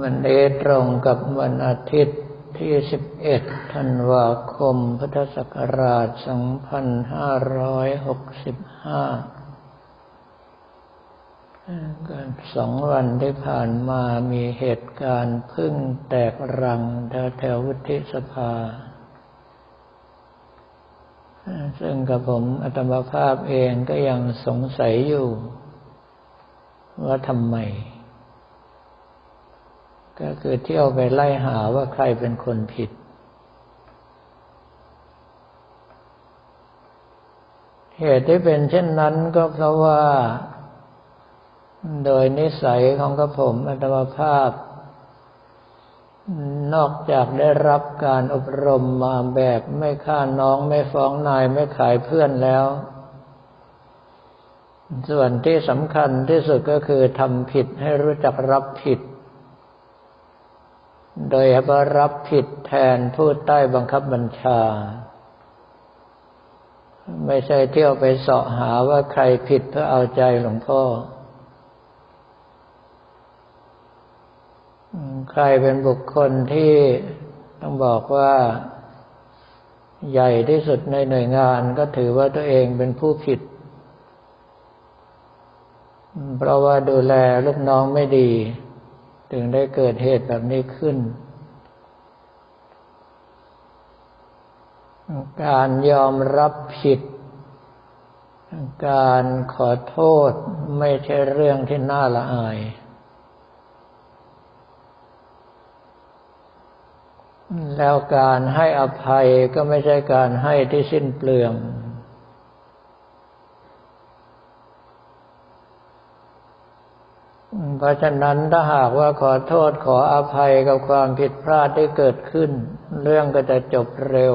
วันนี้ตรงกับวันอาทิตย์ที่ 11 ธันวาคม พุทธศักราช 2565กันสองวันที่ผ่านมามีเหตุการณ์พึ่งแตกรังแถวแถววุฒิสภา ซึ่งกับผมอัตมภาพเองก็ยังสงสัยอยู่ ว่าทำไม ก็คือเที่ยวไปไล่หาว่าใครเป็นคนผิด เหตุที่เป็นเช่นนั้นก็เพราะว่า โดยนิสัยของกระผมอัตมภาพ นอกจากได้รับการอบรมมาแบบไม่ฆ่าน้องไม่ฟ้องนายไม่ขายเพื่อนแล้ว ส่วนที่สำคัญที่สุดก็คือทำผิดให้รู้จักรับผิด โดยว่ารับผิดแทนผู้ใต้บังคับบัญชา ไม่ใช่เที่ยวไปเสาะหาว่าใครผิดเพื่อเอาใจหลวงพ่อ ใครเป็นบุคคลที่ต้องบอกว่าใหญ่ที่สุดในหน่วยงานก็ถือว่าตัวเองเป็นผู้ผิด เพราะว่าดูแลลูกน้องไม่ดี ถึงได้เกิดเหตุแบบนี้ขึ้น การยอมรับผิด การขอโทษไม่ใช่เรื่องที่น่าละอาย แล้วการให้อภัยก็ไม่ใช่การให้ที่สิ้นเปลือง เพราะฉะนั้นถ้าหากว่าขอโทษขออภัยกับความผิดพลาดที่เกิดขึ้น เรื่องก็จะจบเร็ว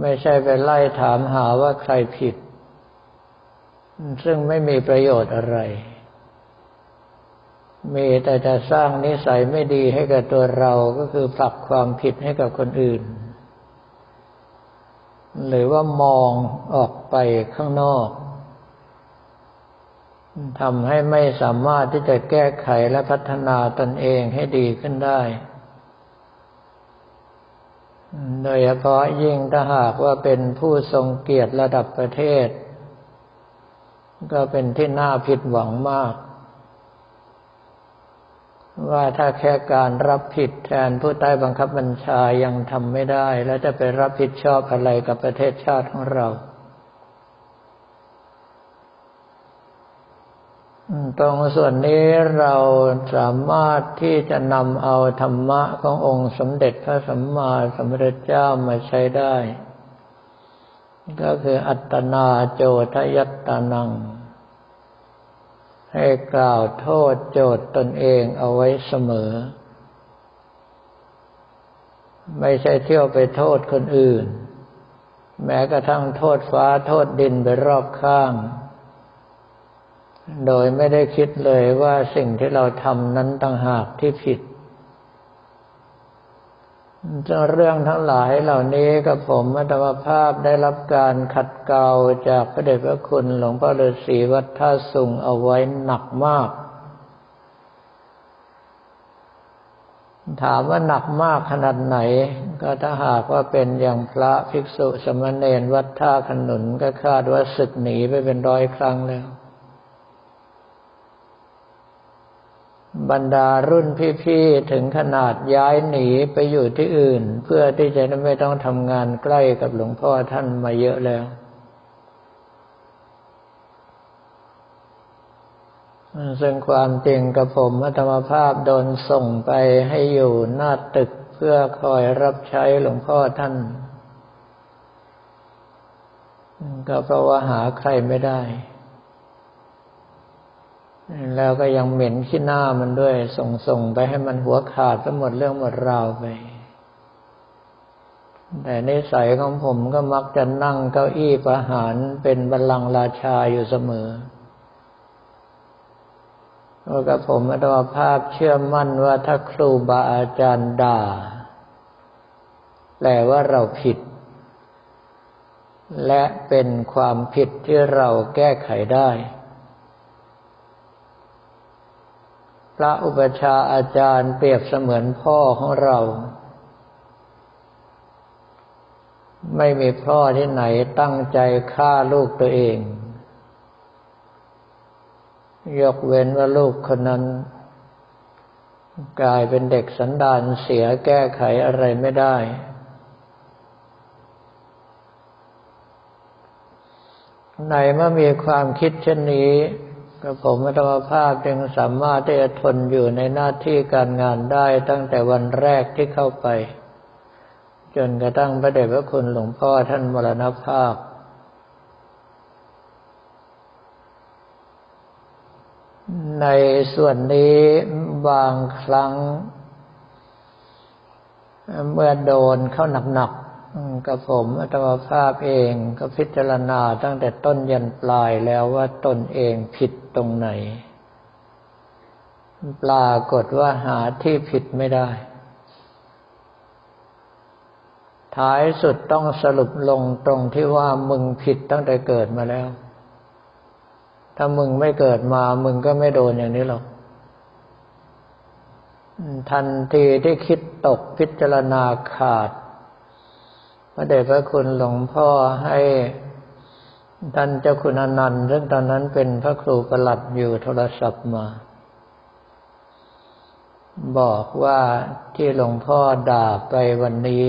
ไม่ใช่ไปไล่ถามหาว่าใครผิด ซึ่งไม่มีประโยชน์อะไร มีแต่จะสร้างนิสัยไม่ดีให้กับตัวเราก็คือผลักความผิดให้กับคนอื่น หรือว่ามองออกไปข้างนอก ทำให้ไม่สามารถที่จะแก้ไขและพัฒนาตนเองให้ดีขึ้นได้ โดยเฉพาะยิ่งถ้าหากว่าเป็นผู้ทรงเกียรติระดับประเทศ ก็เป็นที่น่าผิดหวังมาก ว่าถ้าแค่การรับผิดแทนผู้ใต้บังคับบัญชายังทำไม่ได้ แล้วจะไปรับผิดชอบอะไรกับประเทศชาติของเรา ตรงส่วนนี้เราสามารถที่จะนำเอาธรรมะขององค์สมเด็จพระสัมมาสัมพุทธเจ้ามาใช้ได้ ก็คืออัตนาโจทยัตตานัง ให้กล่าวโทษโจทย์ตนเองเอาไว้เสมอ ไม่ใช่เที่ยวไปโทษคนอื่น แม้กระทั่งโทษฟ้าโทษดินไปรอบข้าง โดยไม่ได้คิดเลยว่าสิ่งที่เราทำนั้นต่างหากที่ผิด เรื่องทั้งหลายเหล่านี้กับผมอัตมภาพได้รับการขัดเกลาจากพระเดชพระคุณหลวงพ่อฤาษีวัดท่าสุงเอาไว้หนักมาก ถามว่าหนักมากขนาดไหน ก็ถ้าหากว่าเป็นอย่างพระภิกษุสมณเณรวัดท่าขนุนก็คาดว่าศึกหนีไปเป็นร้อยครั้งแล้ว บรรดารุ่นพี่ๆถึงขนาดย้ายหนีไปอยู่ที่อื่น เพื่อที่จะไม่ต้องทำงานใกล้กับหลวงพ่อท่านมาเยอะแล้ว ซึ่งความจริงกับผมธรรมภาพโดนส่งไปให้อยู่หน้าตึกเพื่อคอยรับใช้หลวงพ่อท่าน ก็เพราะว่าหาใครไม่ได้ แล้วก็ยังเหม็นขี้หน้ามันด้วย ส่งส่งไปให้มันหัวขาดทั้งหมดเรื่องหมดราวไป แต่ในสัยของผมก็มักจะนั่งเก้าอี้ประหารเป็นบัลลังก์ราชาอยู่เสมอเพราะกับผมอัตวภาพเชื่อมั่นว่าถ้าครูบาอาจารย์ด่า แปลว่าเราผิด และเป็นความผิดที่เราแก้ไขได้ พ ระอุปชาอาจารย์เปรียบเสมือนพ่อของเรา ไม่มีพ่อที่ไหนตั้งใจฆ่าลูกตัวเอง ยกเว้นว่าลูกคนนั้น กลายเป็นเด็กสันดานเสียแก้ไขอะไรไม่ได้ ในเมื่อมีความคิดเช่นนี้ กระผมธรรมภาพจึงสามารถที่จะทนอยู่ในหน้าที่การงานได้ตั้งแต่วันแรกที่เข้าไป จนกระทั่งพระเดชพระคุณหลวงพ่อท่านมรณภาพ ในส่วนนี้บางครั้ง เมื่อโดนเข้าหนัก กับผมอัตมาภาพเองก็พิจารณาตั้งแต่ต้นยันปลายแล้วว่าตนเองผิดตรงไหน ปรากฏว่าหาที่ผิดไม่ได้ ท้ายสุดต้องสรุปลงตรงที่ว่ามึงผิดตั้งแต่เกิดมาแล้ว ถ้ามึงไม่เกิดมา มึงก็ไม่โดนอย่างนี้หรอกทันทีที่คิดตกพิจารณาขาด พระเดชพระคุณหลวงพ่อให้ท่านเจ้าคุณอนันต์ซึ่งตอนนั้นเป็นพระครูประหลัดอยู่โทรศัพท์มา บอกว่าที่หลวงพ่อด่าไปวันนี้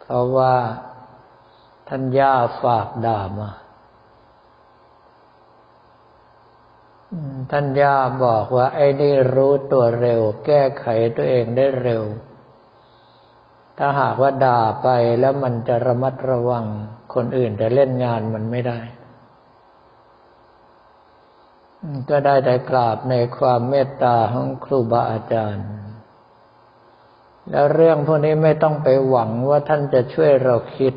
เพราะว่าท่านย่าฝากด่ามาท่านย่าบอกว่าไอ้นี่รู้ตัวเร็ว แก้ไขตัวเองได้เร็ว ถ้าหากว่าด่าไปแล้วมันจะระมัดระวัง คนอื่นจะเล่นงานมันไม่ได้ ก็ได้แต่กราบในความเมตตาของครูบาอาจารย์ แล้วเรื่องพวกนี้ไม่ต้องไปหวังว่าท่านจะช่วยเราคิด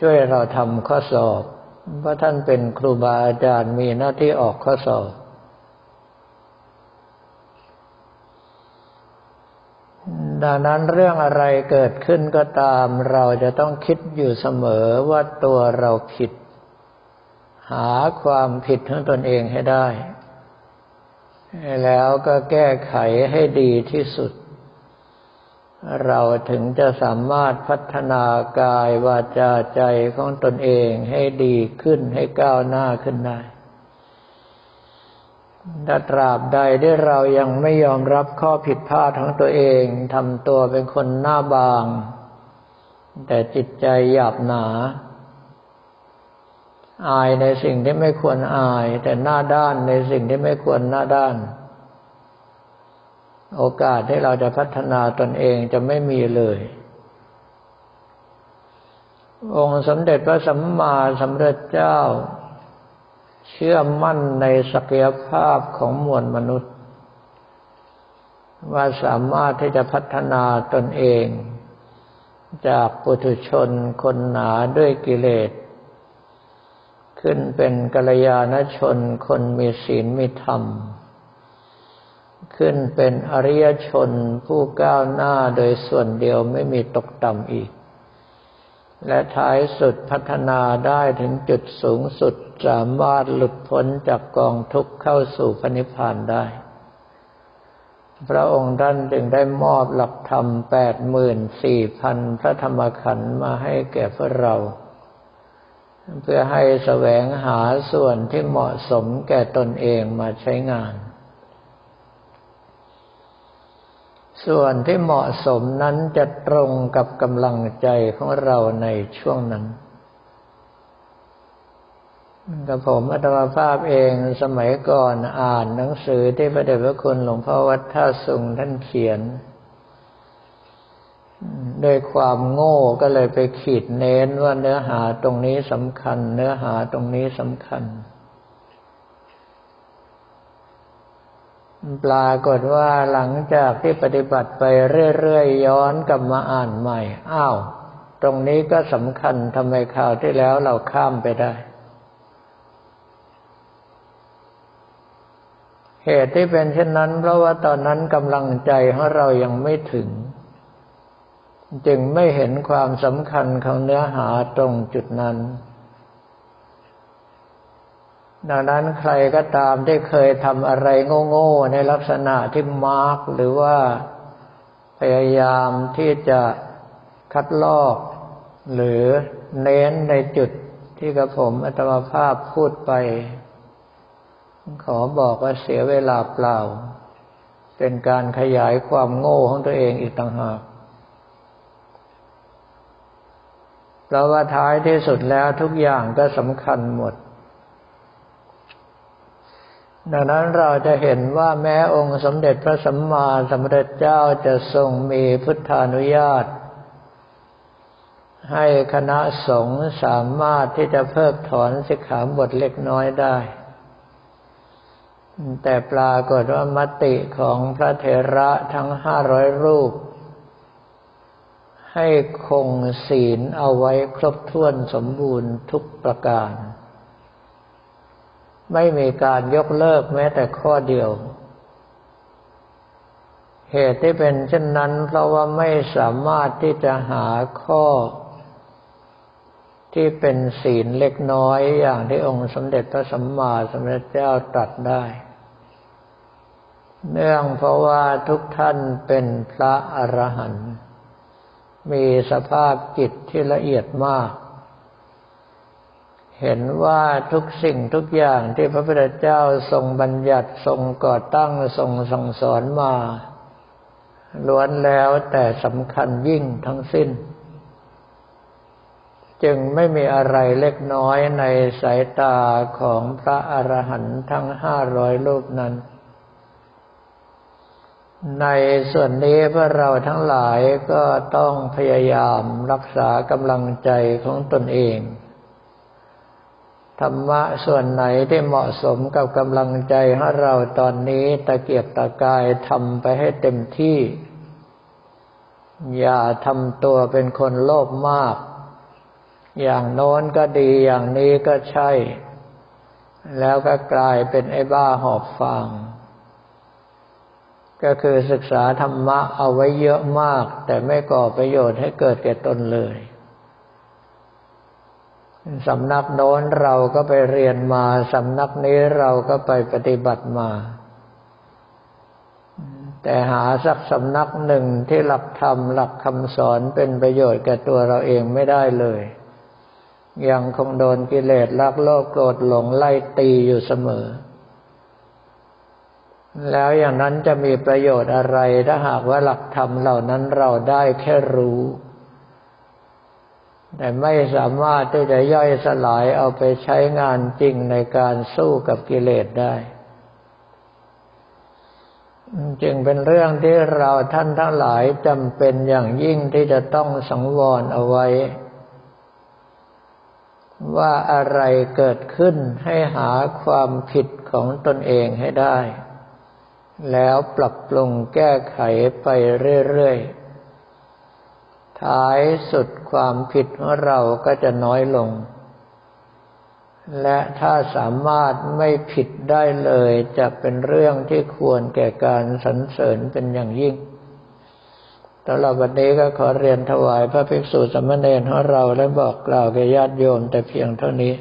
ช่วยเราทำข้อสอบ เพราะท่านเป็นครูบาอาจารย์มีหน้าที่ออกข้อสอบ ดังนั้นเรื่องอะไรเกิดขึ้นก็ตาม เราจะต้องคิดอยู่เสมอว่าตัวเราผิด หาความผิดของตนเองให้ได้ แล้วก็แก้ไขให้ดีที่สุด เราถึงจะสามารถพัฒนากายวาจาใจของตนเองให้ดีขึ้นให้ก้าวหน้าขึ้นได้ ถ้าตราบใดที่เรายังไม่ยอมรับข้อผิดพลาดของตัวเองทำตัวเป็นคนหน้าบาง แต่จิตใจหยาบหนา อายในสิ่งที่ไม่ควรอาย แต่หน้าด้านในสิ่งที่ไม่ควรหน้าด้าน โอกาสที่เราจะพัฒนาตนเองจะไม่มีเลย องค์สมเด็จพระสัมมาสัมพุทธเจ้า เชื่อมั่นในศักยภาพของมวลมนุษย์ ว่าสามารถที่จะพัฒนาตนเอง จากปุถุชนคนหนาด้วยกิเลส ขึ้นเป็นกัลยาณชนคนมีศีลมีธรรม ขึ้นเป็นอริยชนผู้ก้าวหน้าโดยส่วนเดียวไม่มีตกต่ำอีก และท้ายสุดพัฒนาได้ถึงจุดสูงสุดสามารถหลุดพ้นจากกองทุกข์เข้าสู่พระนิพพานได้ พระองค์ท่านจึงได้มอบหลักธรรมแปดหมื่นสี่พันพระธรรมขันธ์มาให้แก่พวกเรา เพื่อให้แสวงหาส่วนที่เหมาะสมแก่ตนเองมาใช้งาน ส่วนที่เหมาะสมนั้นจะตรงกับกำลังใจของเราในช่วงนั้นกับผมอัตมาภาพเองสมัยก่อนอ่านหนังสือที่พระเดชพระคุณหลวงพ่อวัดท่าสุงท่านเขียนด้วยความโง่ก็เลยไปขีดเน้นว่าเนื้อหาตรงนี้สำคัญ เนื้อหาตรงนี้สำคัญ ปรากฏว่าหลังจากที่ปฏิบัติไปเรื่อยๆย้อนกลับมาอ่านใหม่ อ้าว ตรงนี้ก็สำคัญทำไมคราวที่แล้วเราข้ามไปได้ เหตุที่เป็นเช่นนั้น เพราะว่าตอนนั้นกำลังใจของเรายังไม่ถึง จึงไม่เห็นความสำคัญของเนื้อหาตรงจุดนั้น ดังนั้นใครก็ตามที่เคยทำอะไรโง่ๆในลักษณะที่มาร์กหรือว่าพยายามที่จะคัดลอก หรือเน้นในจุดที่กระผมอัตมาภาพพูดไป ขอบอกว่าเสียเวลาเปล่า เป็นการขยายความโง่ของตัวเองอีกต่างหากเพราะว่าท้ายที่สุดแล้วทุกอย่างก็สำคัญหมด ดังนั้นเราจะเห็นว่าแม้องค์สมเด็จพระสัมมาสัมพุทธเจ้าจะทรงมีพุทธานุญาต ให้คณะสงฆ์สามารถที่จะเพิกถอนสิกขาบทเล็กน้อยได้ แต่ปรากฏว่ามติของพระเถระทั้งห้าร้อยรูป ให้คงศีลเอาไว้ครบถ้วนสมบูรณ์ทุกประการ ไม่มีการยกเลิกแม้แต่ข้อเดียว เหตุที่เป็นเช่นนั้น เพราะว่าไม่สามารถที่จะหาข้อ ที่เป็นศีลเล็กน้อยอย่างที่องค์สมเด็จพระสัมมาสัมพุทธเจ้าตรัสได้ เนื่องเพราะว่าทุกท่านเป็นพระอรหันต์มีสภาพจิตที่ละเอียดมาก เห็นว่าทุกสิ่งทุกอย่างที่พระพุทธเจ้าทรงบัญญัติทรงก่อตั้งทรงสั่งสอนมาล้วนแล้วแต่สำคัญยิ่งทั้งสิ้น จึงไม่มีอะไรเล็กน้อยในสายตาของพระอรหันต์ทั้งห้าร้อยรูปนั้น ในส่วนนี้พวกเราทั้งหลายก็ต้องพยายามรักษากำลังใจของตนเอง ธรรมะส่วนไหนที่เหมาะสมกับกำลังใจของเราตอนนี้ตะเกียบตะกายทำไปให้เต็มที่ อย่าทำตัวเป็นคนโลภมาก อย่างโน้นก็ดีอย่างนี้ก็ใช่ แล้วก็กลายเป็นไอ้บ้าหอบฟางก็คือศึกษาธรรมะเอาไว้เยอะมาก แต่ไม่ก่อประโยชน์ให้เกิดแก่ตนเลย สำนักโน้นเราก็ไปเรียนมา สำนักนี้เราก็ไปปฏิบัติมา แต่หาสักสำนักหนึ่งที่หลักธรรมหลักคำสอนเป็นประโยชน์แก่ตัวเราเองไม่ได้เลย ยังคงโดนกิเลสลักโลภโกรธหลงไล่ตีอยู่เสมอ แล้วอย่างนั้นจะมีประโยชน์อะไรถ้าหากว่าหลักธรรมเหล่านั้นเราได้แค่รู้ แต่ไม่สามารถที่จะย่อยสลายเอาไปใช้งานจริงในการสู้กับกิเลสได้ จึงเป็นเรื่องที่เราท่านทั้งหลายจำเป็นอย่างยิ่งที่จะต้องสังวรเอาไว้ ว่าอะไรเกิดขึ้นให้หาความผิดของตนเองให้ได้ แล้วปรับปรุงแก้ไขไปเรื่อยๆ ท้ายสุดความผิดของเราก็จะน้อยลง และถ้าสามารถไม่ผิดได้เลยจะเป็นเรื่องที่ควรแก่การสรรเสริญเป็นอย่างยิ่งตลอดวันนี้ก็ขอเรียนถวายพระภิกษุสมณเณรของเราและบอกกล่าวแก่ญาติโยมแต่เพียงเท่านี้